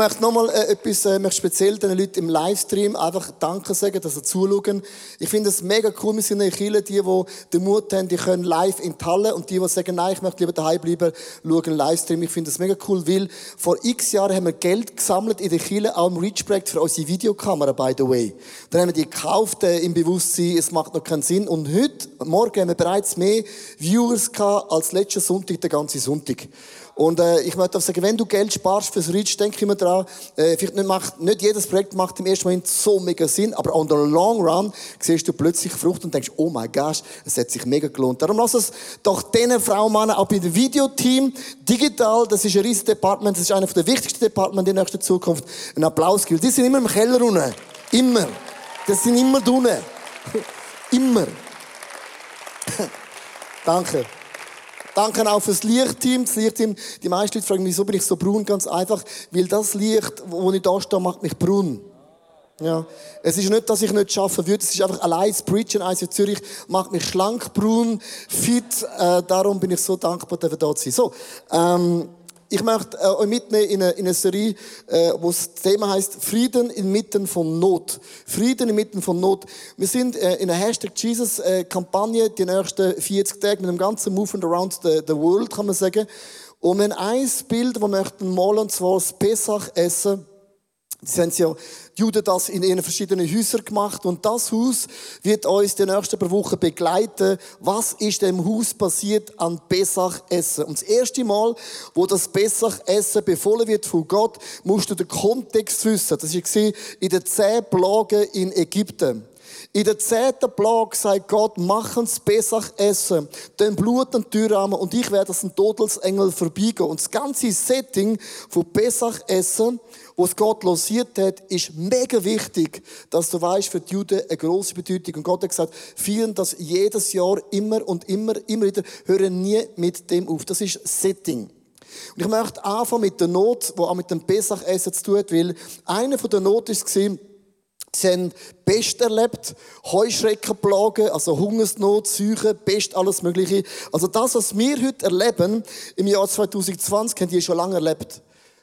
möchte nochmal äh, etwas äh, möchte speziell den Leuten im Livestream einfach Danke sagen, dass sie zuschauen. Ich finde es mega cool, wir sind in Kirche, die, die den Mut haben, die können live in die Halle und die, die sagen, nein, ich möchte lieber daheim bleiben, schauen Livestream. Ich finde das mega cool, weil vor x Jahren haben wir Geld gesammelt in der Kirche, auch im Reach-Projekt für unsere Videokamera, by the way. Dann haben wir die gekauft äh, im Bewusstsein, es macht noch keinen Sinn. Und heute, morgen, haben wir bereits mehr Viewers gehabt als letzten Sonntag, der ganze Sonntag. Und äh, ich möchte auch sagen, wenn du Geld sparst fürs Reach, denk immer dran, äh, vielleicht nicht, macht, nicht jedes Projekt macht im ersten Moment so mega Sinn, aber on the long run siehst du plötzlich Frucht und denkst, oh mein Gott, es hat sich mega gelohnt. Darum lass es doch diesen Frauen, Männer, auch bei dem Videoteam, digital, das ist ein riesiges Department, das ist einer der wichtigsten Departments in der nächsten Zukunft, einen Applaus gilt. Die sind immer im Keller unten. Immer. Das sind immer unten. immer. Danke. Danke auch fürs Lichtteam. Das Lichtteam, die meisten Leute fragen mich, wieso bin ich so braun? Ganz einfach, weil das Licht, wo ich da stehe, macht mich braun. Ja. Es ist nicht, dass ich nicht schaffen würde. Es ist einfach allein das Preachen eins in Zürich macht mich schlank, braun, fit. Äh, darum bin ich so dankbar, dass wir da sein. So, ähm, ich möchte äh, euch mitnehmen in eine, in eine Serie, äh, wo das Thema heißt Frieden inmitten von Not. Frieden inmitten von Not. Wir sind äh, in einer Hashtag Jesus äh, Kampagne die nächsten 40 Tage mit dem ganzen Movement Around the, World, kann man sagen. Und wir haben ein Bild, das wir möchten malen, und zwar das Pesach essen. Sie haben ja die Juden das in ihren verschiedenen Häusern gemacht und das Haus wird uns die nächsten paar Wochen begleiten. Was ist dem Haus passiert an Pesach Essen? Und das erste Mal, wo das Pesach Essen befohlen wird von Gott, musst du den Kontext wissen. Das war in den zehn Plagen in Ägypten. In der zehnten Plage sagt Gott, machen es Pesach essen, den Blut an Türrahmen und ich werde als ein Todesengel vorbeigehen. Und das ganze Setting von Pesach essen, wo es Gott losiert hat, ist mega wichtig, dass du weißt, für die Juden eine große Bedeutung. Und Gott hat gesagt, vielen das jedes Jahr immer und immer, immer wieder, hören nie mit dem auf. Das ist Setting. Und ich möchte anfangen mit der Not, die auch mit dem Pesach-Essen zu tun hat, weil eine von der Not ist Sie haben Pest erlebt, Heuschreckenplagen, also Hungersnot, Seuchen, Pest, alles Mögliche. Also das, was wir heute erleben, im Jahr 2020, haben die schon lange erlebt.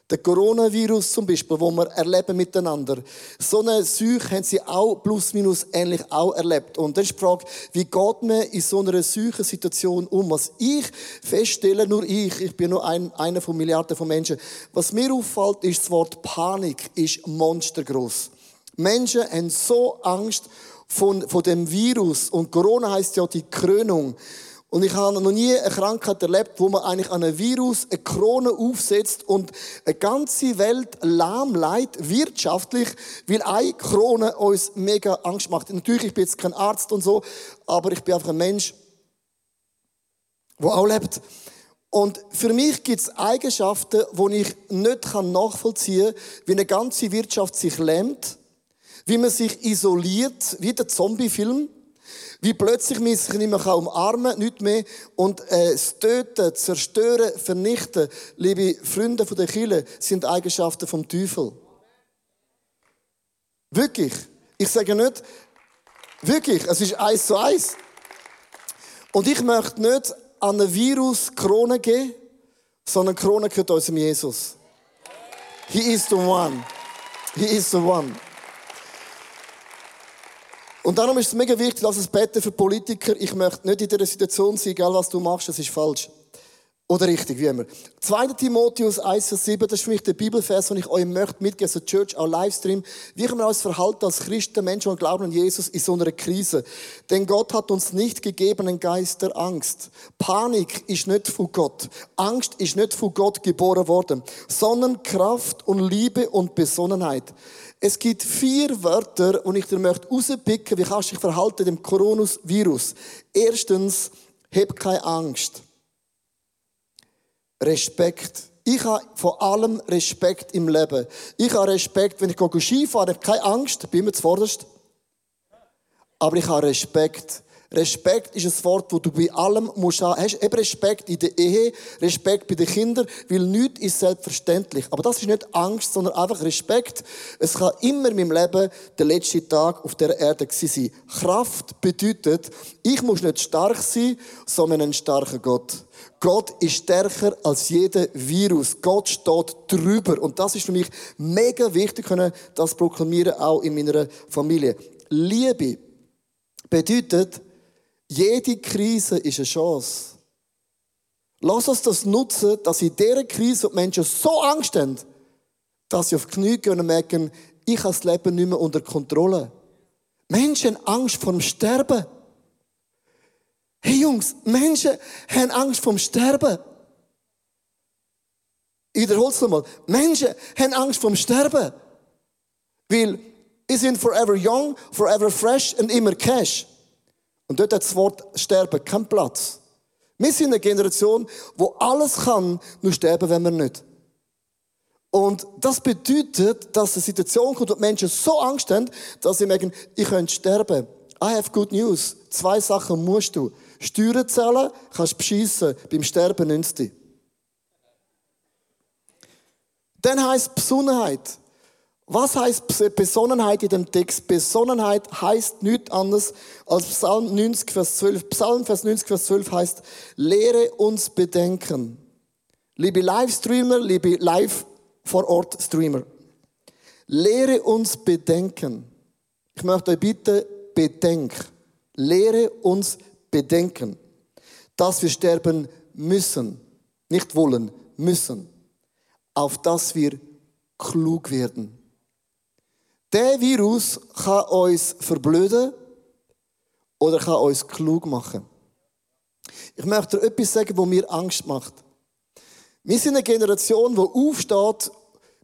Der Coronavirus zum Beispiel, wo wir erleben miteinander. So eine Seuche haben sie auch plus minus ähnlich auch erlebt. Und dann ist die Frage, wie geht man in so einer Situation um? Was ich feststelle, nur ich, ich bin nur ein, einer von Milliarden von Menschen, was mir auffällt, ist das Wort Panik ist monstergroß. Menschen haben so Angst von, von dem Virus. Und Corona heißt ja die Krönung. Und ich habe noch nie eine Krankheit erlebt, wo man eigentlich an einem Virus eine Krone aufsetzt und eine ganze Welt lahmlegt, wirtschaftlich, weil eine Krone uns mega Angst macht. Natürlich, ich bin jetzt kein Arzt und so, aber ich bin einfach ein Mensch, der auch lebt. Und für mich gibt es Eigenschaften, die ich nicht nachvollziehen kann, wie eine ganze Wirtschaft sich lähmt wie man sich isoliert, wie der Zombie-Film, wie plötzlich man sich nicht mehr umarmen nicht mehr. Und äh, das Töten, Zerstören, Vernichten, liebe Freunde von der Kirche, sind Eigenschaften vom Teufel. Wirklich. Ich sage nicht, wirklich, es ist eins zu eins. Und ich möchte nicht an ein Virus Krone geben, sondern Krone gehört unserem Jesus. He is the one. He is the one. Und darum ist es mega wichtig, lass es beten für Politiker. Ich möchte nicht in dieser Situation sein, egal was du machst, das ist falsch. Oder richtig, wie immer. 2. Timotheus 1, Vers 7, das ist für mich der Bibelvers, den ich euch möchte mitgeben, so Church, auch Livestream. Wie können wir uns verhalten als Christen, Menschen und glauben an Jesus in so einer Krise? Denn Gott hat uns nicht gegeben einen Geist der Angst. Panik ist nicht von Gott. Angst ist nicht von Gott geboren worden, sondern Kraft und Liebe und Besonnenheit. Es gibt vier Wörter, und ich dir möchte rauspicken, wie kannst du dich verhalten dem Coronavirus. Erstens, hab keine Angst. Respekt. Ich habe vor allem Respekt im Leben. Ich habe Respekt, wenn ich Ski fahre, ich habe keine Angst, bin mir zuvorderst. Aber ich habe Respekt, Respekt ist ein Wort, wo du bei allem musst haben. Hast eben Respekt in der Ehe, Respekt bei den Kindern, weil nichts ist selbstverständlich. Aber das ist nicht Angst, sondern einfach Respekt. Es kann immer in meinem Leben der letzte Tag auf der Erde sein. Kraft bedeutet, ich muss nicht stark sein, sondern ein starker Gott. Gott ist stärker als jeder Virus. Gott steht drüber. Und das ist für mich mega wichtig, das proklamieren, auch in meiner Familie. Liebe bedeutet, jede Krise ist eine Chance. Lass uns das nutzen, dass in dieser Krise die Menschen so Angst haben, dass sie auf die Knie gehen und merken, ich habe das Leben nicht mehr unter Kontrolle. Menschen haben Angst vor dem Sterben. Hey Jungs, Menschen haben Angst vor dem Sterben. Ich wiederhole es nochmal. Menschen haben Angst vor dem Sterben. Weil, sie sind forever young, forever fresh und immer cash. Und dort hat das Wort Sterben keinen Platz. Wir sind eine Generation, wo alles kann, nur sterben wenn wir nicht. Und das bedeutet, dass eine Situation kommt, wo die Menschen so Angst haben, dass sie merken, ich könnte sterben. I have good news. Zwei Sachen musst du. Steuern zahlen, kannst beschissen. Beim Sterben nützt dich. Dann heisst Besonnenheit. Was heißt Besonnenheit in dem Text? Besonnenheit heißt nichts anderes als Psalm 90, Vers 12. Psalm Vers 90, Vers 12 heißt, lehre uns bedenken. Liebe Livestreamer, liebe Live vor Ort Streamer. Lehre uns bedenken. Ich möchte euch bitten, bedenk. Lehre uns bedenken, dass wir sterben müssen. Nicht wollen, müssen. Auf dass wir klug werden. Der Virus kann uns verblöden oder kann uns klug machen. Ich möchte dir etwas sagen, was mir Angst macht. Wir sind eine Generation, die aufsteht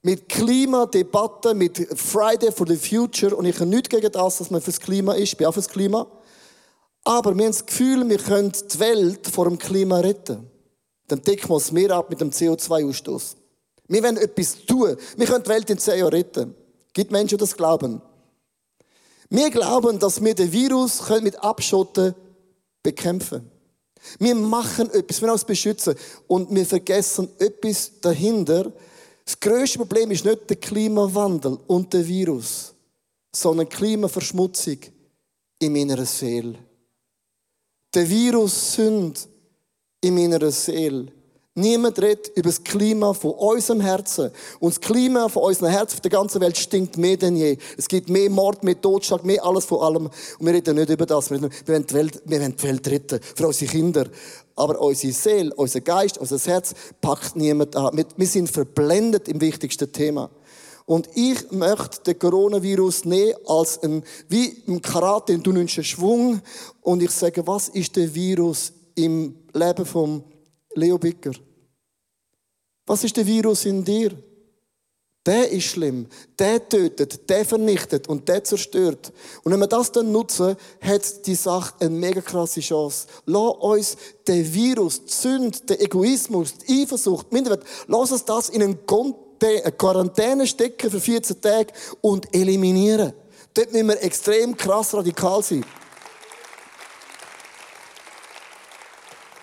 mit Klimadebatten, mit Friday for the Future. Und ich habe nichts gegen das, dass man fürs Klima ist. Ich bin auch fürs Klima. Aber wir haben das Gefühl, wir können die Welt vor dem Klima retten. Dann decken wir das Meer ab mit dem CO2-Ausstoß. Wir wollen etwas tun. Wir können die Welt in zehn Jahren retten. Gibt Menschen, das glauben? Wir glauben, dass wir den Virus mit Abschotten bekämpfen Wir machen etwas, wir uns beschützen. Und wir vergessen etwas dahinter. Das größte Problem ist nicht der Klimawandel und der Virus, sondern Klimaverschmutzung in meiner Seele. Der Virus sind in meiner Seele. Niemand redet über das Klima von unserem Herzen. Und das Klima von unserem Herzen auf der ganzen Welt stinkt mehr denn je. Es gibt mehr Mord, mehr Totschlag, mehr alles von allem. Und wir reden nicht über das. Wir, wollen die Welt, wir wollen die Welt retten. Für unsere Kinder. Aber unsere Seele, unser Geist, unser Herz packt niemand an. Wir sind verblendet im wichtigsten Thema. Und ich möchte den Coronavirus nehmen als ein, wie im Karate, du nimmst einen Schwung und ich sage, was ist der Virus im Leben vom Leo Bicker. Was ist der Virus in dir? Der ist schlimm. Der tötet, der vernichtet und der zerstört. Und wenn wir das dann nutzen, hat die Sache eine mega krasse Chance. Lass uns den Virus, die Sünde, den Egoismus, die Eifersucht, Minderwert, lass uns das in eine Quarantäne stecken für 14 Tage und eliminieren. Dort müssen wir extrem krass radikal sein.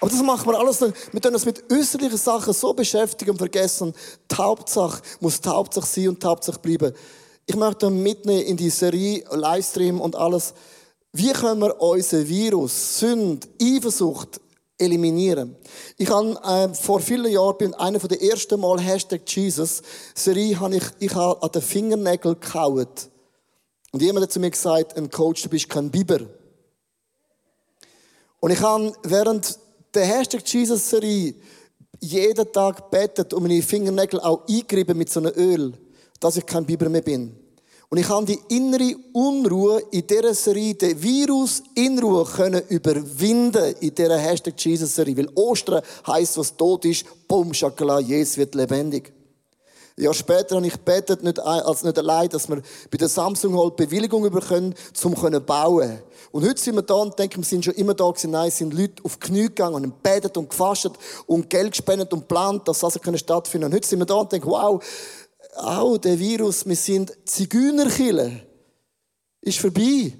Aber das machen wir alles. Wir können uns mit äußerlichen Sachen so beschäftigen und vergessen, die Hauptsache muss die Hauptsache sein und die Hauptsache bleiben. Ich möchte mitnehmen in die Serie, Livestream und alles. Wie können wir unseren Virus, Sünde, Eifersucht eliminieren? Ich habe äh, vor vielen Jahren, bin einer der ersten Mal Hashtag Jesus Serie, habe ich, ich habe an den Fingernägeln gekaut. Und jemand hat zu mir gesagt, ein Coach, du bist kein Biber. Und ich habe während der Hashtag Jesus-Serie jeden Tag betet und meine Fingernägel auch eingerieben mit so einem Öl, dass ich kein Biber mehr bin. Und ich habe die innere Unruhe in dieser Serie, den Virus in Ruhe können überwinden in dieser Hashtag Jesus-Serie. Weil Ostern heisst, was tot ist, bumm, Schakala, Jesus wird lebendig. Ein Jahr später habe ich gebetet, nicht, als nicht allein, dass wir bei der Samsung halt Bewilligung bekommen, um zu bauen. Und heute sind wir da und denken, wir sind schon immer da gewesen. Nein, sind Leute auf die Knie gegangen und gebetet und gefastet und Geld gespendet und geplant, dass das stattfinden kann. Und heute sind wir da und denken, wow, auch der Virus, wir sind Zigeunerkille. Ist vorbei.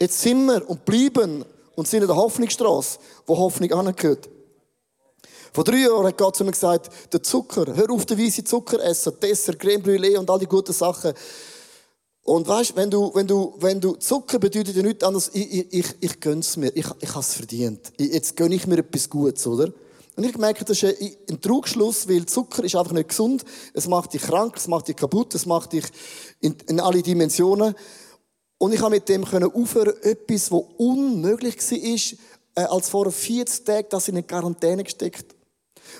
Jetzt sind wir und bleiben und sind in der Hoffnungsstraße, wo Hoffnung angehört. Vor drei Jahren hat Gott zu mir gesagt, der Zucker, hör auf, den weißen Zucker essen, Dessert, Creme Brûlée und all die guten Sachen. Und weißt, wenn du, wenn du, wenn du, Zucker bedeutet ja nichts anderes, ich, ich, ich, gönn's mir, ich, ich has verdient. Jetzt gönn ich mir etwas Gutes, oder? Und ich merke, das ist ein Trugschluss, weil Zucker ist einfach nicht gesund. Es macht dich krank, es macht dich kaputt, es macht dich in, in alle Dimensionen. Und ich habe mit dem können aufhören, etwas, was unmöglich war, äh, als vor 40 Tagen, das in eine Quarantäne gesteckt.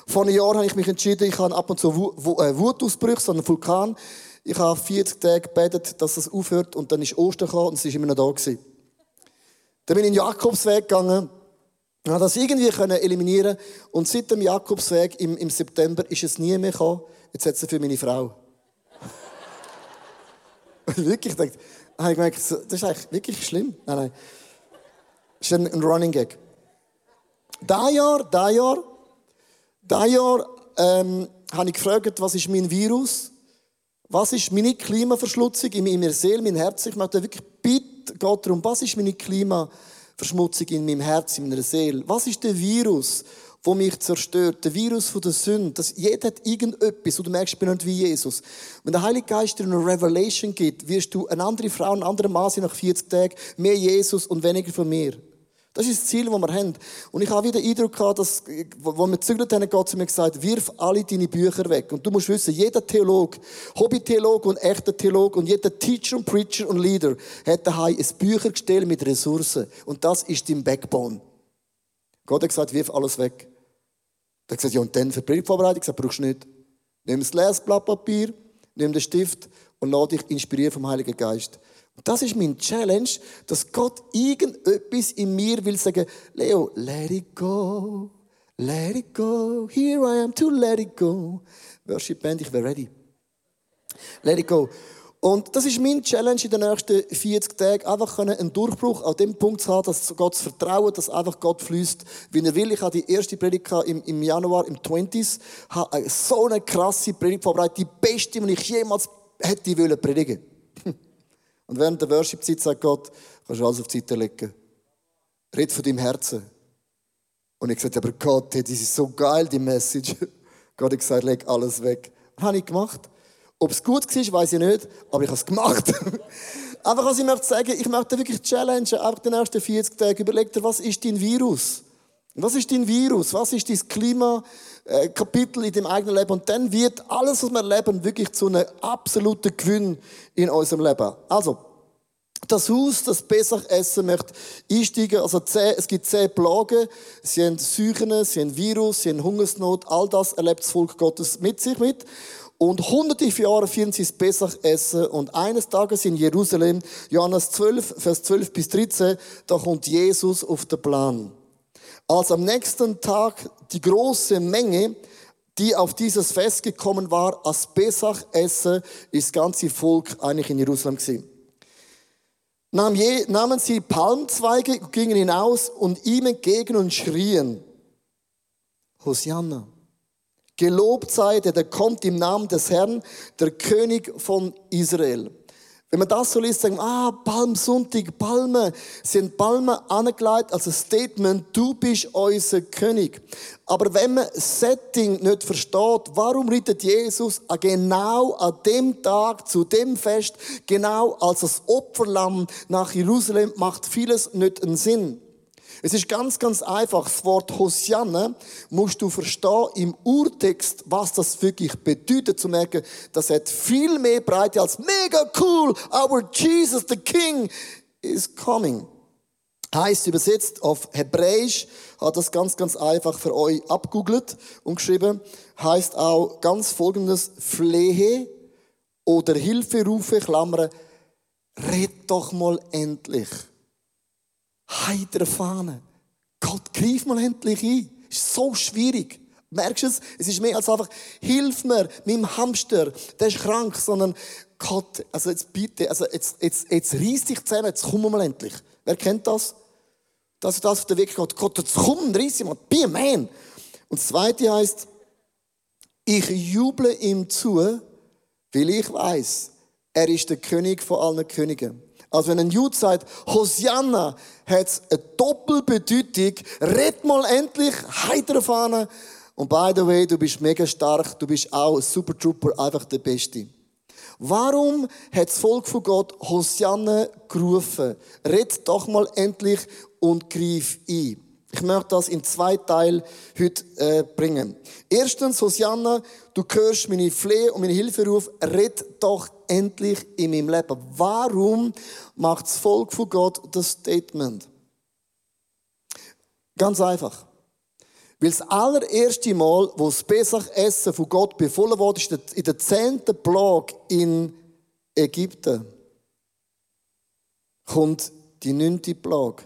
Vor einem Jahr habe ich mich entschieden, ich habe ab und zu äh, Wutausbrüche, so einen Vulkan. Ich habe 40 Tage gebetet, dass es aufhört und dann ist Ostern gekommen und es ist immer noch da gewesen. Dann bin ich in den Jakobsweg gegangen ich habe das irgendwie können eliminieren und seit dem Jakobsweg im, im September ist es nie mehr gekommen. Jetzt hat es für meine Frau. wirklich gedacht, habe ich gemerkt, das ist eigentlich wirklich schlimm. Nein, nein. Das ist ein, ein Running Gag. Da Jahr, da Jahr, da Jahr ähm, habe ich gefragt, was ist mein Virus? Was ist meine Klimaverschmutzung in meiner Seele, mein Herz? Ich möchte wirklich bitte Gott darum, was ist meine Klimaverschmutzung? Verschmutzung in meinem Herz, in meiner Seele? Was ist der Virus, wo mich zerstört? Der Virus von der Sünde. Dass jeder hat irgendetwas, und du merkst, ich bin nicht wie Jesus. Wenn der Heilige Geist dir eine Revelation gibt, wirst du eine andere Frau, ein anderer Mann sein nach 40 Tagen, mehr Jesus und weniger von mir. Das ist das Ziel, das wir haben. Und ich habe wieder den Eindruck gehabt, dass, wo wir gezügelt haben, Gott zu mir gesagt, wirf alle deine Bücher weg. Und du musst wissen, jeder Theolog, Hobby-Theolog und echter Theolog und jeder Teacher und Preacher und Leader hat daheim ein Büchergestell mit Ressourcen. Und das ist dein Backbone. Gott hat gesagt, wirf alles weg. Er hat gesagt, ja, und dann für die Predigtvorbereitung? Ich brauchst du nicht. Nimm das Lesblatt Papier, nimm den Stift und lass dich inspirieren vom Heiligen Geist. Das ist mein Challenge, dass Gott irgendetwas in mir will sagen, Leo, let it go, let it go, here I am to let it go. Worship Band, ich wäre ready. Let it go. Und das ist mein Challenge in den nächsten 40 Tagen, einfach einen Durchbruch an dem Punkt zu haben, dass Gott zu vertrauen, dass einfach Gott fließt, wie er will. Ich habe die erste Predigt im, im Januar, im 20s, habe so eine krasse Predigt vorbereitet, die beste, die ich jemals hätte predigen wollen. Und während der Worship-Zeit sagt Gott, kannst du alles auf die Seite legen. Red von deinem Herzen. Und ich gesagt, aber Gott, das ist so geil, die Message. Gott hat gesagt, leg alles weg. Das habe ich gemacht. Ob es gut war, weiß ich nicht, aber ich habe es gemacht. einfach, was ich möchte sagen, ich möchte wirklich challengen, einfach die nächsten 40 Tage, überleg dir, was ist dein Virus? Was ist dein Virus? Was ist dein Klimakapitel in deinem eigenen Leben? Und dann wird alles, was wir erleben, wirklich zu einem absoluten Gewinn in unserem Leben. Also, das Haus, das Pesach essen möchte einsteigen. Also es gibt zehn Plagen. Sie haben Seuchen, sie haben Virus, sie haben Hungersnot. All das erlebt das Volk Gottes mit sich mit. Und hunderte von Jahren führen sie das Pesach essen. Und eines Tages in Jerusalem, Johannes 12, Vers 12 bis 13, da kommt Jesus auf den Plan. Als am nächsten Tag die große Menge, die auf dieses Fest gekommen war, als Pesach essen, ist das ganze Volk eigentlich in Jerusalem gewesen. Nahmen sie Palmzweige, gingen hinaus und ihm entgegen und schrien, Hosianna, gelobt sei der, der kommt im Namen des Herrn, der König von Israel. Wenn man das so liest, sagen wir, ah, Palmsonntag, Palme, sind Palmen angelegt als ein Statement, du bist unser König. Aber wenn man das Setting nicht versteht, warum reitet Jesus genau an dem Tag, zu dem Fest, genau als das Opferlamm nach Jerusalem, macht vieles nicht einen Sinn. Es ist ganz, ganz einfach. Das Wort Hosianna musst du verstehen im Urtext, was das wirklich bedeutet, zu merken, das hat viel mehr Breite als mega cool, our Jesus, the King, is coming. Heißt übersetzt auf Hebräisch, hat das ganz, ganz einfach für euch abgoogelt und geschrieben, heißt auch ganz folgendes, Flehe oder Hilferufe, Klammern, red doch mal endlich heitere Fahne. Gott, greif mal endlich ein. Ist so schwierig. Merkst du es? Es ist mehr als einfach, hilf mir, meinem Hamster, der ist krank, sondern Gott, also jetzt bitte, also jetzt, jetzt, jetzt reiss dich zusammen, jetzt komm mal endlich. Wer kennt das? Dass das auf den Weg geht. Gott, jetzt komm, reiss dich mal, be a man. Und das zweite heißt, ich juble ihm zu, weil ich weiß, er ist der König von allen Königen. Also wenn ein Jude sagt, Hosianna, hat es eine Doppelbedeutung. Red mal endlich, heitere Fahne. Und by the way, du bist mega stark, du bist auch ein Super Trooper, einfach der Beste. Warum hat das Volk von Gott Hosianna gerufen? Red doch mal endlich und greif ein. Ich möchte das in zwei Teilen heute äh, bringen. Erstens, Hosianna, du hörst meine Flehe und meine Hilferuf, red doch endlich in meinem Leben. Warum macht das Volk von Gott das Statement? Ganz einfach. Weil das allererste Mal, wo das Pesach-Essen von Gott befohlen wurde, ist in der zehnten Plage in Ägypten. Kommt die neunte Plage.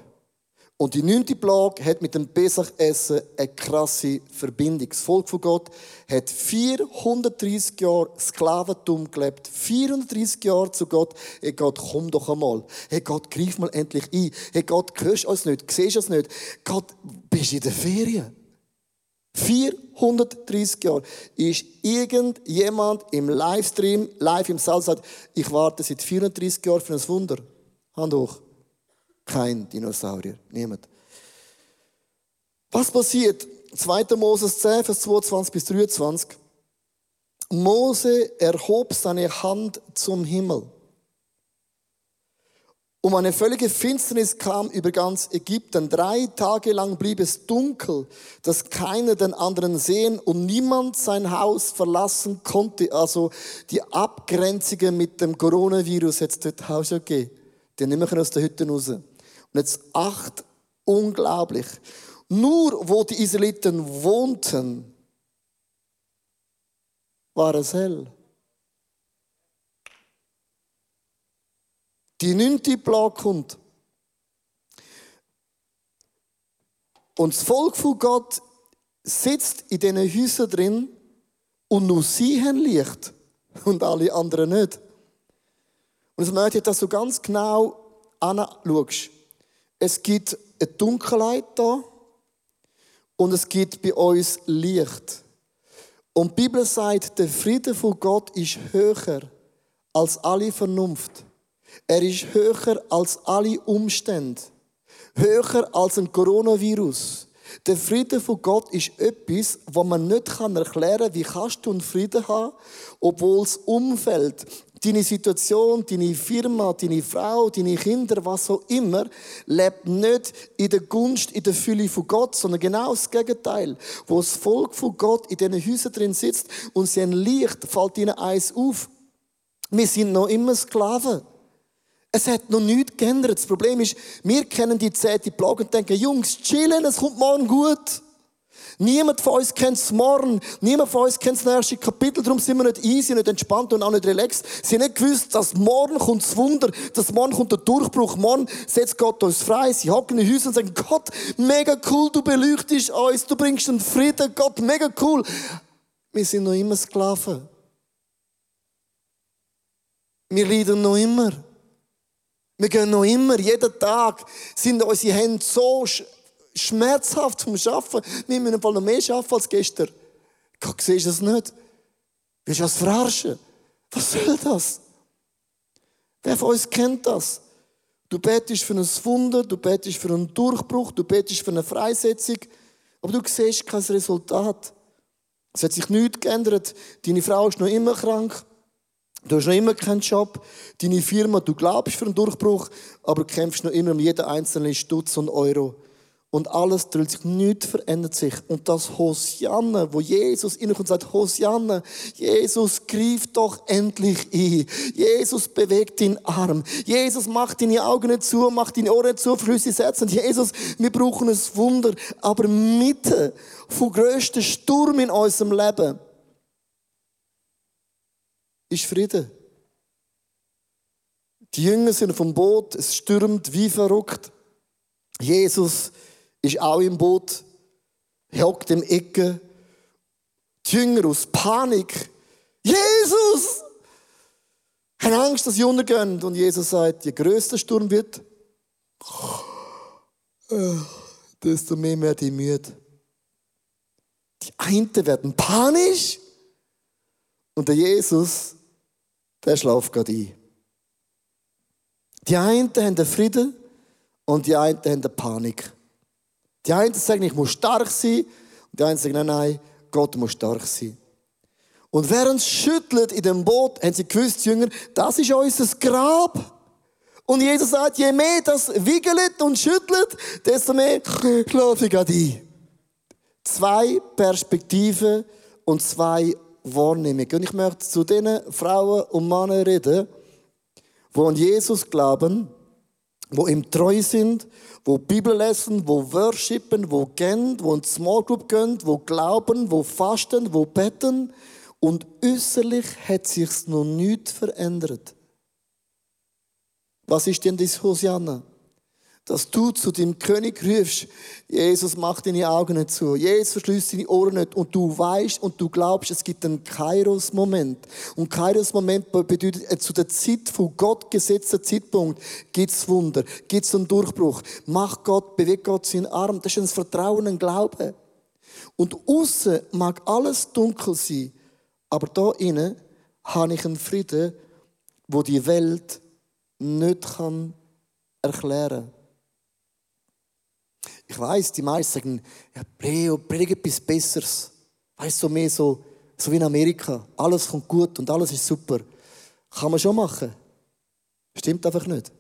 Und die neunte Plage hat mit dem Pesach-Essen eine krasse Verbindung. Das Volk von Gott hat 430 Jahre Sklaventum gelebt. 430 Jahre zu Gott. Hey Gott, komm doch einmal. Hey Gott, greif mal endlich ein. Hey Gott, hörst du uns nicht? Siehst du uns nicht? Gott, bist du in der Ferien? 430 Jahre ist irgendjemand im Livestream, live im Saal, sagt, ich warte seit 430 Jahren für ein Wunder. Hand hoch. Kein Dinosaurier. Niemand. Was passiert? 2. Moses 10, Vers 22 bis 23. Mose erhob seine Hand zum Himmel. Um eine völlige Finsternis kam über ganz Ägypten. Drei Tage lang blieb es dunkel, dass keiner den anderen sehen und niemand sein Haus verlassen konnte. Also die Abgrenzungen mit dem Coronavirus es dort schon gegeben. Die nicht mehr aus der Hütte raus. Jetzt acht, unglaublich. Nur wo die Israeliten wohnten, war es hell. Die neunte Plage kommt. Und das Volk von Gott sitzt in diesen Häusern drin und nur sie haben Licht und alle anderen nicht. Und es möchte dass du ganz genau anschaust. Es gibt eine Dunkelheit da und es gibt bei uns Licht. Und die Bibel sagt, der Friede von Gott ist höher als alle Vernunft. Er ist höher als alle Umstände. Höher als ein Coronavirus. Der Friede von Gott ist etwas, was man nicht erklären kann. Wie kannst du einen Frieden haben, obwohl das Umfeld, deine Situation, deine Firma, deine Frau, deine Kinder, was auch immer, lebt nicht in der Gunst, in der Fülle von Gott, sondern genau das Gegenteil. Wo das Volk von Gott in diesen Häusern drin sitzt und sie ein Licht, fällt ihnen eins auf. Wir sind noch immer Sklaven. Es hat noch nichts geändert. Das Problem ist, wir kennen die zehnte Plage und denken, Jungs, chillen, es kommt morgen gut. Niemand von uns kennt es morgen. Niemand von uns kennt das nächste Kapitel. Darum sind wir nicht easy, nicht entspannt und auch nicht relaxed. Sie haben nicht gewusst, dass morgen kommt das Wunder, dass morgen kommt der Durchbruch. Morgen setzt Gott uns frei. Sie hocken in Häusern und sagen, Gott, mega cool, du beleuchtest uns, du bringst den Frieden. Gott, mega cool. Wir sind noch immer Sklaven. Wir leiden noch immer. Wir gehen noch immer, jeden Tag sind unsere Hände so schmerzhaft zum Schaffen. Wir müssen noch mehr schaffen als gestern. Gott, siehst du das nicht? Willst du das verarschen? Was soll das? Wer von uns kennt das? Du betest für ein Wunder, du betest für einen Durchbruch, du betest für eine Freisetzung, aber du siehst kein Resultat. Es hat sich nichts geändert. Deine Frau ist noch immer krank. Du hast noch immer keinen Job. Deine Firma, du glaubst für einen Durchbruch, aber kämpfst noch immer um jeden einzelnen Stutz und Euro. Und alles dreht sich, nichts verändert sich. Und das Hosianna, wo Jesus innerkommt und sagt, Hosianna, Jesus greift doch endlich ein. Jesus bewegt den Arm. Jesus macht deine Augen nicht zu, macht deine Ohren nicht zu, Flüsse setzen. Jesus, wir brauchen ein Wunder. Aber mitten vom grössten Sturm in unserem Leben ist Frieden. Die Jünger sind vom Boot, es stürmt wie verrückt. Jesus ist auch im Boot, hockt im Ecke. Die Jünger aus Panik. Jesus! Haben Angst, dass sie untergehen. Und Jesus sagt, je größer der Sturm wird, desto mehr werden die müde. Die einen werden panisch und der Jesus, der schlaft gerade ein. Die einen haben den Frieden und die einen haben die Panik. Die einen sagen, ich muss stark sein. Und die anderen sagen, nein, nein, Gott muss stark sein. Und während es schüttelt in dem Boot, haben sie gewusst, die Jünger, das ist unser Grab. Und Jesus sagt, je mehr das wiegelt und schüttelt, desto mehr schlafe ich ein. Zwei Perspektiven und zwei Wahrnehmungen. Und ich möchte zu den Frauen und Männern reden, die an Jesus glauben, wo ihm treu sind, wo Bibel lesen, wo worshipen, wo gehen, wo in Small Group gehen, wo glauben, wo fasten, wo beten. Und äußerlich hat sich's noch nichts verändert. Was ist denn das Hosianna? Dass du zu dem König rufst, Jesus macht deine Augen nicht zu, Jesus verschließt deine Ohren nicht und du weißt und du glaubst, es gibt einen Kairos-Moment. Und Kairos-Moment bedeutet, äh, zu der Zeit von Gott gesetzter Zeitpunkt gibt's Wunder, gibt's einen Durchbruch. Macht Gott, bewegt Gott seinen Arm. Das ist ein Vertrauen, ein Glaube. Und außen mag alles dunkel sein, aber da innen habe ich einen Frieden, wo die Welt nicht kann erklären Ich weiß, die meisten sagen, ja, Leo, predige etwas Besseres. Weißt du, so mehr so, so wie in Amerika. Alles kommt gut und alles ist super. Kann man schon machen. Stimmt einfach nicht.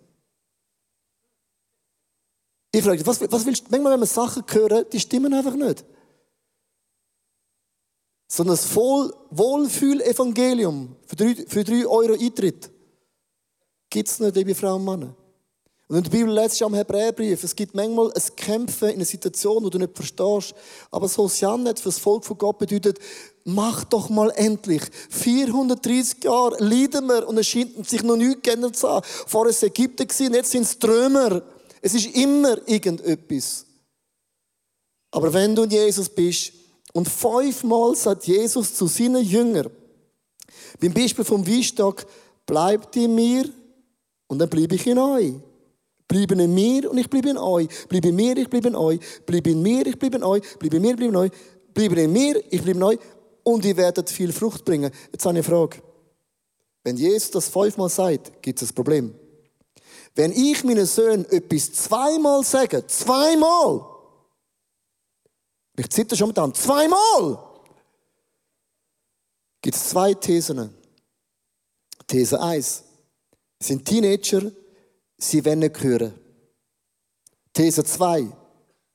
Ich frage was, was willst du? Manchmal, wenn wir Sachen hören, die stimmen einfach nicht. Sondern das Wohlfühl-Evangelium für drei, für drei Euro Eintritt gibt es nicht, liebe Frauen und Männer. Und in der Bibel lest du am Hebräerbrief, es gibt manchmal ein Kämpfen in einer Situation, wo du nicht verstehst. Aber so Hosiannet für das Volk von Gott bedeutet, mach doch mal endlich. 430 Jahre leiden wir und es scheint sich noch nichts geändert zu haben. Vorher war es Ägypten, jetzt sind es Trömer. Es ist immer irgendetwas. Aber wenn du in Jesus bist, und fünfmal sagt Jesus zu seinen Jüngern, beim Beispiel vom Weinstock, bleibt in mir und dann bleibe ich in euch. Bleibe in mir und ich bleibe in euch. Bleibe in mir, ich bleibe in euch. Bleibe in mir, ich bleibe in euch. Bleibe in mir, ich bleibe in euch. Bleibe in mir, ich bleibe in euch. Und ihr werdet viel Frucht bringen. Jetzt habe ich eine Frage. Wenn Jesus das fünfmal sagt, gibt es ein Problem. Wenn ich meinen Söhnen etwas zweimal sage, zweimal, ich zitter schon mit an, zweimal, gibt es zwei Thesen. These 1 sind Teenager, sie wollen nicht hören. These 2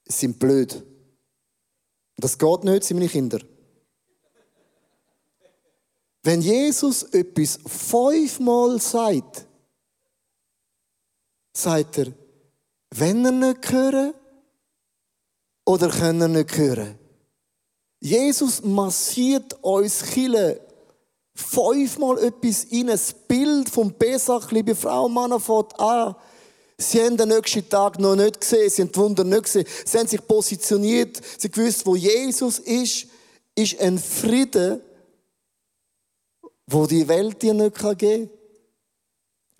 sind blöd. Das geht nicht, sind meine Kinder. Wenn Jesus etwas fünfmal sagt, sagt er, wenn er nicht hören oder können er nicht hören. Jesus massiert uns Chile fünfmal etwas in ein Bild vom Pesach, liebe Frau und Mann, fährt an. Sie haben den nächsten Tag noch nicht gesehen, sie haben die Wunder nicht gesehen. Sie haben sich positioniert, sie gewusst, wo Jesus ist, ist ein Frieden, wo die Welt dir nicht geben kann.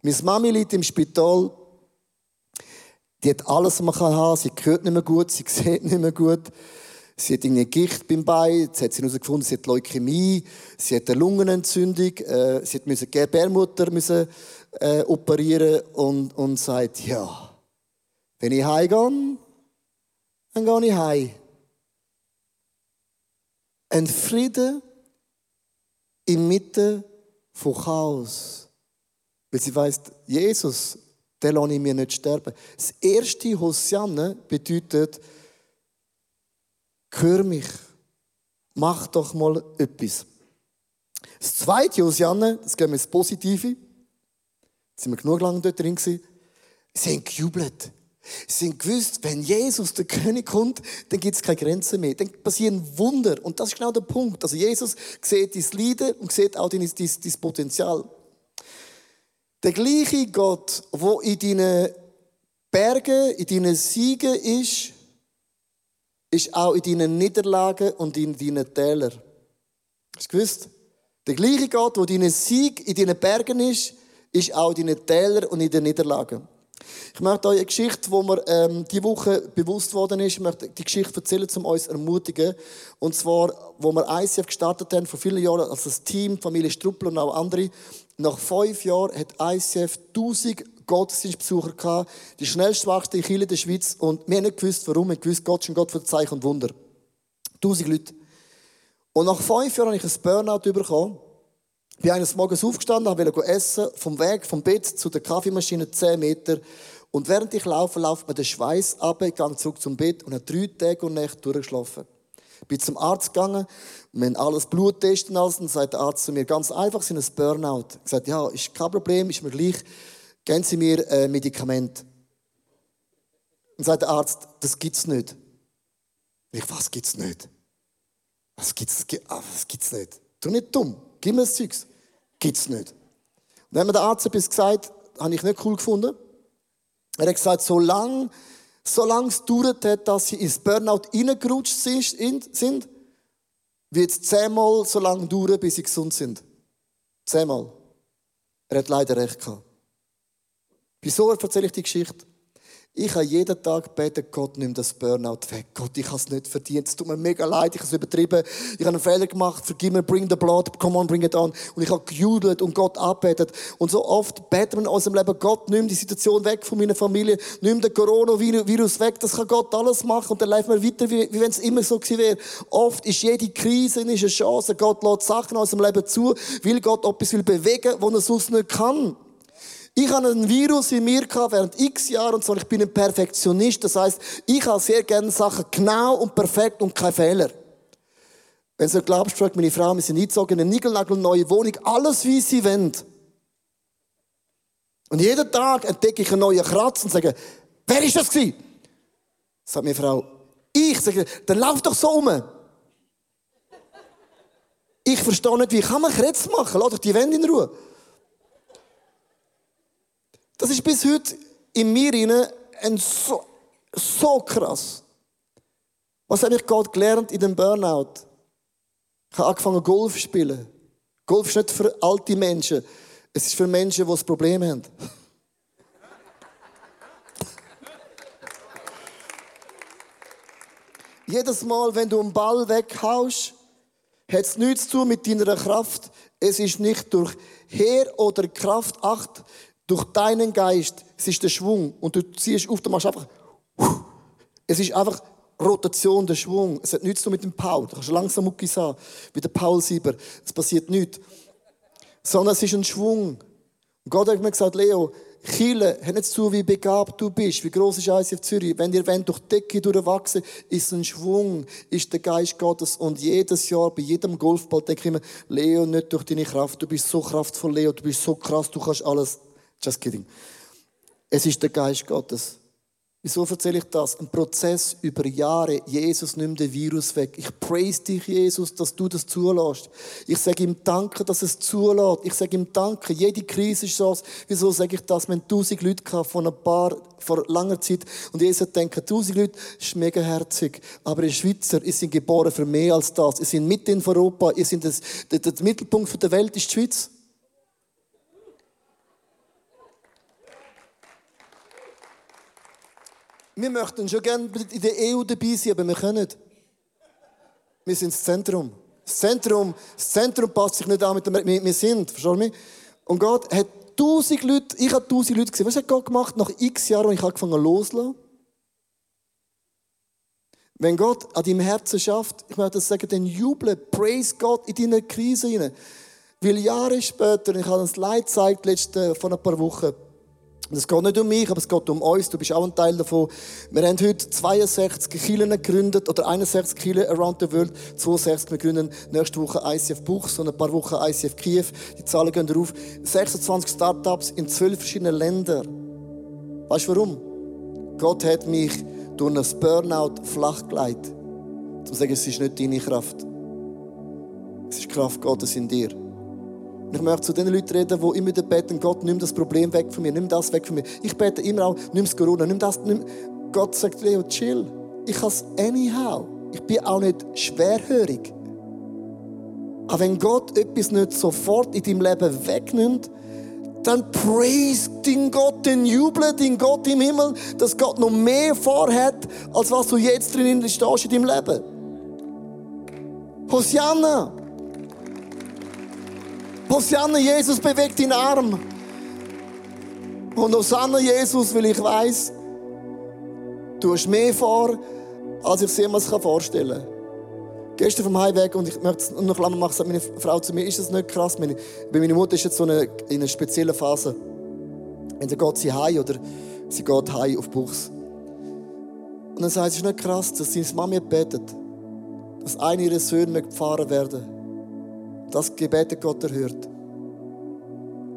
Meine Mami liegt im Spital. Die hat alles, was man haben kann. Sie hört nicht mehr gut, sie sieht nicht mehr gut. Sie hat eine Gicht beim Bein, jetzt hat sie herausgefunden, sie hat Leukämie, sie hat eine Lungenentzündung, äh, sie hat müssen Gebärmutter müssen, äh, operieren und, und sagt, ja, wenn ich heimgehe, dann gehe ich heim. Ein Frieden inmitten von Chaos. Weil sie weiss, Jesus, den lasse ich mir nicht sterben. Das erste Hosianne bedeutet, hör mich, mach doch mal etwas. Das zweite, Hosianne, das gehen wir ins Positive. Jetzt sind wir genug lange dort drin gewesen. Sie haben gejubelt. Sie haben gewusst, wenn Jesus, der König, kommt, dann gibt es keine Grenzen mehr. Dann passieren Wunder. Und das ist genau der Punkt. Also Jesus sieht dein Leiden und sieht auch dein, dein, dein Potenzial. Der gleiche Gott, wo in deinen Bergen, in deinen Siegen ist, ist auch in deinen Niederlagen und in deinen Tälern. Hast du gewusst? Der gleiche Gott, wo dein Sieg in deinen Bergen ist, ist auch in deinen Tälern und in den Niederlagen. Ich möchte euch eine Geschichte, die mir ähm, diese Woche bewusst worden ist, ich möchte die Geschichte erzählen, um uns zu ermutigen. Und zwar, wo wir ICF gestartet haben, vor vielen Jahren, als das Team, Familie Struppel und auch andere. Nach fünf Jahren hat ICF 1000 Gottesdienstbesucher gehabt, die schnellst wachsende Kirche der Schweiz und wir haben nicht gewusst, warum. Wir haben gewusst, Gott ist ein Gott für Zeichen und Wunder. Tausend Leute. Und nach fünf Jahren habe ich ein Burnout bekommen. Ich bin eines Morgens aufgestanden, wollte essen, vom Weg, vom Bett zu der Kaffeemaschine, zehn Meter. Und während ich laufe, lauft mir der Schweiß ab, ich gehe zurück zum Bett und habe drei Tage und Nächte durchgeschlafen. Bin zum Arzt gegangen, wir haben alles Blut testen lassen, und sagt der Arzt zu mir, ganz einfach, sind ein Burnout. Ich gesagt, ja, ist kein Problem, ist mir gleich, geben Sie mir äh, Medikament. Und sagt der Arzt, das gibt's nicht. Ich, was gibt's nicht? Was gibt's, ah, was gibt's nicht? Du nicht dumm, gib mir das Zeugs. Gibt's nicht. Und wenn mir der Arzt etwas gesagt habe ich nicht cool gefunden. Er hat gesagt, solange, solange es dauert hat, dass sie ins Burnout reingerutscht sind, wird es zehnmal so lange dauern, bis sie gesund sind. Zehnmal. Er hat leider recht gehabt. Wieso erzähle ich die Geschichte? Ich habe jeden Tag gebeten, Gott, nimm das Burnout weg. Gott, ich habe es nicht verdient. Es tut mir mega leid, ich habe es übertrieben. Ich habe einen Fehler gemacht. Vergib mir, bring the blood, come on, bring it on. Und ich habe gejubelt und Gott abbetet. Und so oft beten wir in unserem Leben, Gott, nimm die Situation weg von meiner Familie. Nimm den Coronavirus weg. Das kann Gott alles machen. Und dann laufen wir weiter, wie, wie wenn es immer so gewesen wäre. Oft ist jede Krise eine Chance. Gott lässt Sachen aus unserem Leben zu, weil Gott etwas will bewegen, was er sonst nicht kann. Ich habe einen Virus in mir während x Jahren und so. Ich bin ein Perfektionist. Das heißt, ich habe sehr gerne Sachen genau und perfekt und kein Fehler. Wenn du glaubst, fragt meine Frau, wir sind eingezogen in eine niegelnagelneue Wohnung, alles wie sie wollen. Und jeden Tag entdecke ich einen neuen Kratz und sage, wer ist das gewesen? Sagt meine Frau, ich. Sage, dann lauf doch so um. Ich verstehe nicht, wie kann man Kretz machen? Lass doch die Wände in Ruhe. Das ist bis heute in mir ein so, so krass. Was habe ich Gott gelernt in dem Burnout? Ich habe angefangen Golf zu spielen. Golf ist nicht für alte Menschen. Es ist für Menschen, die ein Problem haben. Jedes Mal, wenn du einen Ball weghaust, hat es nichts zu tun mit deiner Kraft. Es ist nicht durch Heer oder Kraft. Acht, durch deinen Geist, es ist der Schwung und du ziehst auf, du machst einfach, es ist einfach Rotation, der Schwung. Es hat nichts zu mit dem Paul. Du kannst langsam Muckis haben, wie der Paul Sieber. Es passiert nichts. Sondern es ist ein Schwung. Und Gott hat mir gesagt, Leo, Chile hat nicht zu, wie begabt du bist, wie groß ist ICF Zürich. Wenn ihr wollt, durch die Decke durchwachsen, ist ein Schwung, ist der Geist Gottes. Und jedes Jahr, bei jedem Golfball denke ich immer, Leo, nicht durch deine Kraft. Du bist so kraftvoll, Leo, du bist so krass, du kannst alles. Just kidding. Es ist der Geist Gottes. Wieso erzähle ich das? Ein Prozess über Jahre. Jesus nimmt den Virus weg. Ich praise dich, Jesus, dass du das zulässt. Ich sage ihm Danke, dass es zulässt. Ich sage ihm Danke. Jede Krise ist so. Wieso sage ich das? Wir haben tausend Leute gehabt, von ein paar, vor langer Zeit. Und Jesus denkt, tausend Leute, ist mega herzig. Aber die Schweizer, ihr sind geboren für mehr als das. Ihr sind mitten in Europa. Ihr sind das, der, der Mittelpunkt der Welt ist die Schweiz. Wir möchten schon gerne in der EU dabei sein, aber wir können nicht. Wir sind das Zentrum. Das Zentrum, das Zentrum passt sich nicht an mit dem, wir, wir sind, verstehst du mich? Und Gott hat tausend Leute, ich habe tausend Leute gesehen. Was hat Gott gemacht nach x Jahren, als ich angefangen loszulassen? Wenn Gott an deinem Herzen schafft, ich möchte das sagen, dann juble, praise Gott in deiner Krise hinein. Weil Jahre später, ich habe das Leid gezeigt, letzte, vor ein paar Wochen, und es geht nicht um mich, aber es geht um uns. Du bist auch ein Teil davon. Wir haben heute 62 Kirchen gegründet, oder 61 Kirchen around the world. 62. Wir gründen nächste Woche ICF Buchs und ein paar Wochen ICF Kiew. Die Zahlen gehen darauf. 26 Startups in 12 verschiedenen Ländern. Weißt du warum? Gott hat mich durch ein Burnout flachgelegt. Zum sagen, es ist nicht deine Kraft. Es ist die Kraft Gottes in dir. Ich möchte zu den Leuten reden, die immer beten, Gott, nimm das Problem weg von mir, nimm das weg von mir. Ich bete immer auch, nimm das Corona, nimm das, nimm... Gott sagt, Leo, chill. Ich kann es anyhow. Ich bin auch nicht schwerhörig. Aber wenn Gott etwas nicht sofort in deinem Leben wegnimmt, dann praise den Gott, den juble den Gott im Himmel, dass Gott noch mehr vorhat, als was du jetzt drin stehst in deinem Leben. Hosianna! Hosianna, Jesus bewegt den Arm. Und Hosanna, Jesus, weil ich weiß, du hast mehr vor, als ich es jemals vorstellen kann. Gestern vom Heimweg und ich möchte es noch klar machen, sagt meine Frau zu mir, ist das nicht krass? Meine, meine Mutter ist jetzt so eine, in einer speziellen Phase. Entweder geht sie heim oder sie geht heim auf Buchs. Und dann sagt sie, es ist nicht krass, dass seine Mami betet, dass einer ihrer Söhne gefahren werden Das Gebet Gott erhört.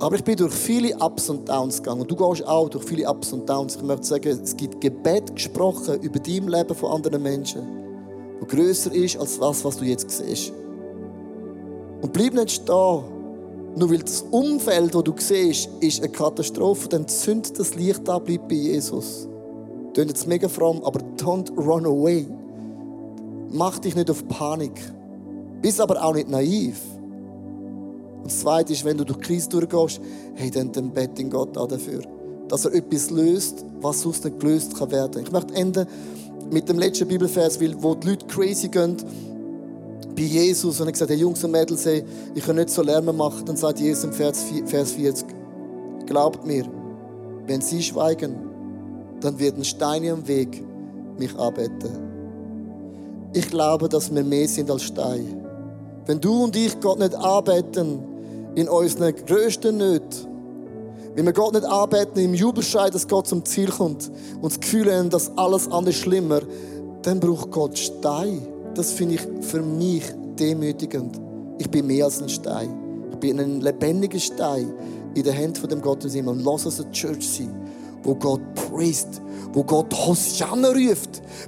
Aber ich bin durch viele Ups und Downs gegangen. Und du gehst auch durch viele Ups und Downs. Ich möchte sagen, es gibt Gebet gesprochen über dein Leben von anderen Menschen, wo größer ist als das, was du jetzt siehst. Und bleib nicht stehen, nur weil das Umfeld, das du siehst, ist eine Katastrophe. Dann zünd das Licht an, bleib bei Jesus. Klingt jetzt mega fromm, aber don't run away. Mach dich nicht auf Panik. Bist aber auch nicht naiv. Und das Zweite ist, wenn du durch die Krise durchgehst, hey, dann, dann bete in Gott auch dafür, dass er etwas löst, was sonst nicht gelöst kann werden. Ich möchte enden mit dem letzten Bibelvers, weil, wo die Leute crazy gehen bei Jesus und er gesagt, hey Jungs und Mädels, hey, ich kann nicht so Lärm machen, dann sagt Jesus im Vers 40, glaubt mir, wenn sie schweigen, dann wird ein Stein am Weg mich arbeiten. Ich glaube, dass wir mehr sind als Stein. Wenn du und ich Gott nicht arbeiten, in unseren grössten Nöten. Wenn wir Gott nicht arbeiten im Jubelschrei, dass Gott zum Ziel kommt und das Gefühl haben, dass alles andere schlimmer, dann braucht Gott Stein. Das finde ich für mich demütigend. Ich bin mehr als ein Stein. Ich bin ein lebendiger Stein in der Hand von dem Gott im Himmel. Und lass uns eine Church sein, wo Gott preist, wo Gott Hosanna ruft.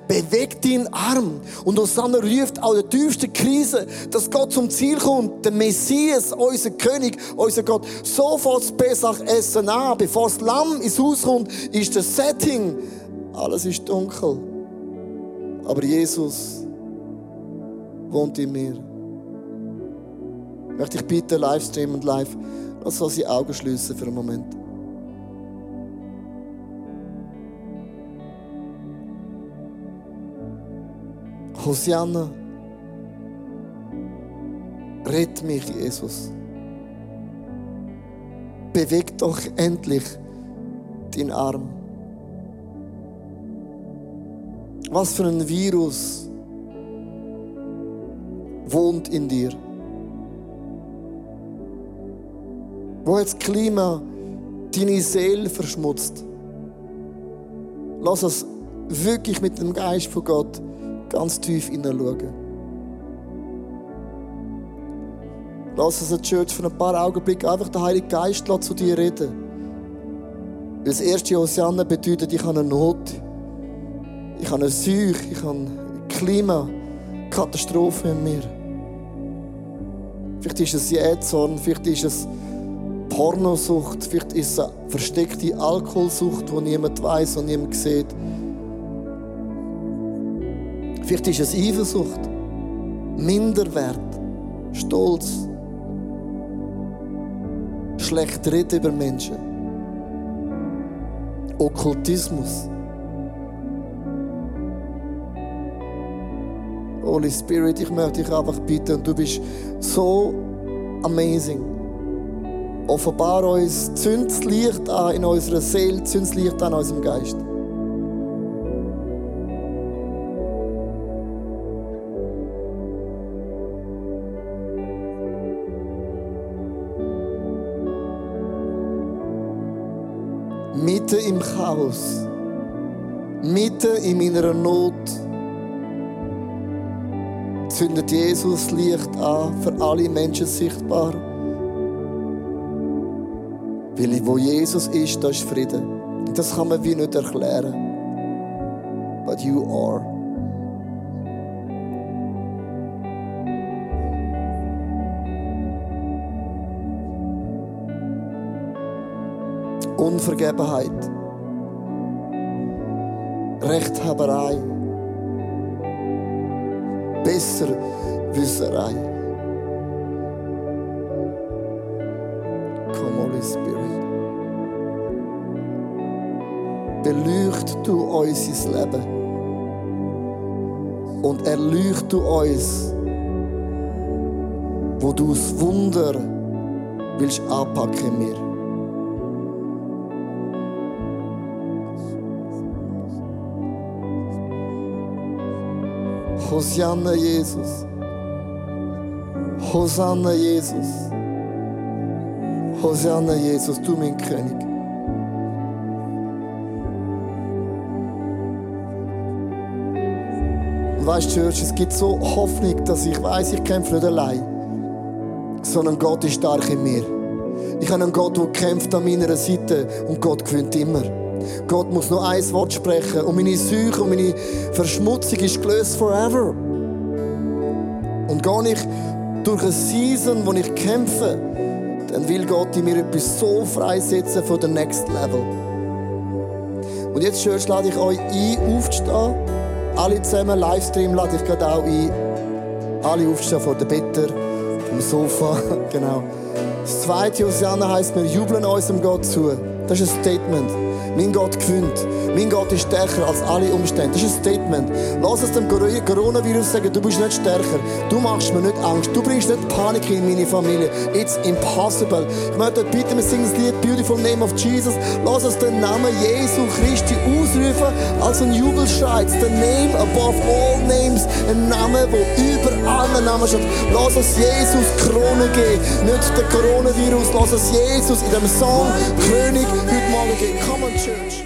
Bewegt deinen Arm. Und Hosanna ruft auch der tiefsten Krise, dass Gott zum Ziel kommt. Der Messias, unser König, unser Gott. Sofort das Pesach-Essen an. Bevor das Lamm ins Haus kommt, ist das Setting. Alles ist dunkel. Aber Jesus wohnt in mir. Möchte ich bitte, Livestream und live, lass uns die Augen schließen für einen Moment. Hosianna, red mich, Jesus. Beweg doch endlich den Arm. Was für ein Virus wohnt in dir? Wo hat das Klima deine Seele verschmutzt? Lass es wirklich mit dem Geist von Gott ganz tief hineinschauen. Lass uns eine Church für ein paar Augenblicke einfach den Heiligen Geist zu dir reden. Weil das erste Ozean bedeutet, ich habe eine Not, ich habe eine Seuche, ich habe eine Klimakatastrophe in mir. Vielleicht ist es Jähzorn, vielleicht ist es Pornosucht, vielleicht ist es eine versteckte Alkoholsucht, die niemand weiß und niemand sieht. Vielleicht ist es Eifersucht, Minderwert, Stolz, schlecht reden über Menschen, Okkultismus. Holy Spirit, ich möchte dich einfach bitten, du bist so amazing. Offenbar uns, zünd Licht an in unserer Seele, zünd Licht an in unserem Geist. Mitten im Chaos, mitten in meiner Not, zündet Jesus Licht an, für alle Menschen sichtbar. Weil wo Jesus ist, da ist Frieden. Das kann man wie nicht erklären. But you are. Unvergebenheit, Rechthaberei, Besserwisserei. Come, Holy Spirit. Beleucht du unser Leben und erleucht du uns, wo du das Wunder willst anpacken mir. Hosanna, Jesus. Hosanna, Jesus. Hosanna, Jesus, du mein König. Und weißt du, Church, es gibt so Hoffnung, dass ich weiß, ich kämpfe nicht allein, sondern Gott ist stark in mir. Ich habe einen Gott, der kämpft an meiner Seite und Gott gewinnt immer. Gott muss nur ein Wort sprechen und meine Seuche und meine Verschmutzung ist gelöst forever. Und gehe ich durch eine Season, wo ich kämpfe, dann will Gott in mir etwas so freisetzen für den Next Level. Und jetzt, Church, lade ich euch ein, aufzustehen. Alle zusammen, Livestream lade ich gerade auch ein. Alle aufstehen vor der Bitter, vom Sofa, genau. Das zweite Hosanna heisst, wir jubeln unserem Gott zu. Das ist ein Statement. Mein Gott gewinnt. Mein Gott ist stärker als alle Umstände. Das ist ein Statement. Lass es dem Coronavirus sagen, du bist nicht stärker. Du machst mir nicht Angst. Du bringst nicht Panik in meine Familie. It's impossible. Ich möchte bitten, wir singen das Lied Beautiful Name of Jesus. Lass uns den Namen Jesu Christi ausrufen als ein Jubelschrei. The name above all names. Ein Name, der über allen Namen steht. Lass uns Jesus Krone geben. Nicht der Coronavirus. Lass uns Jesus in dem Song König heute Morgen geben. Come on, Church.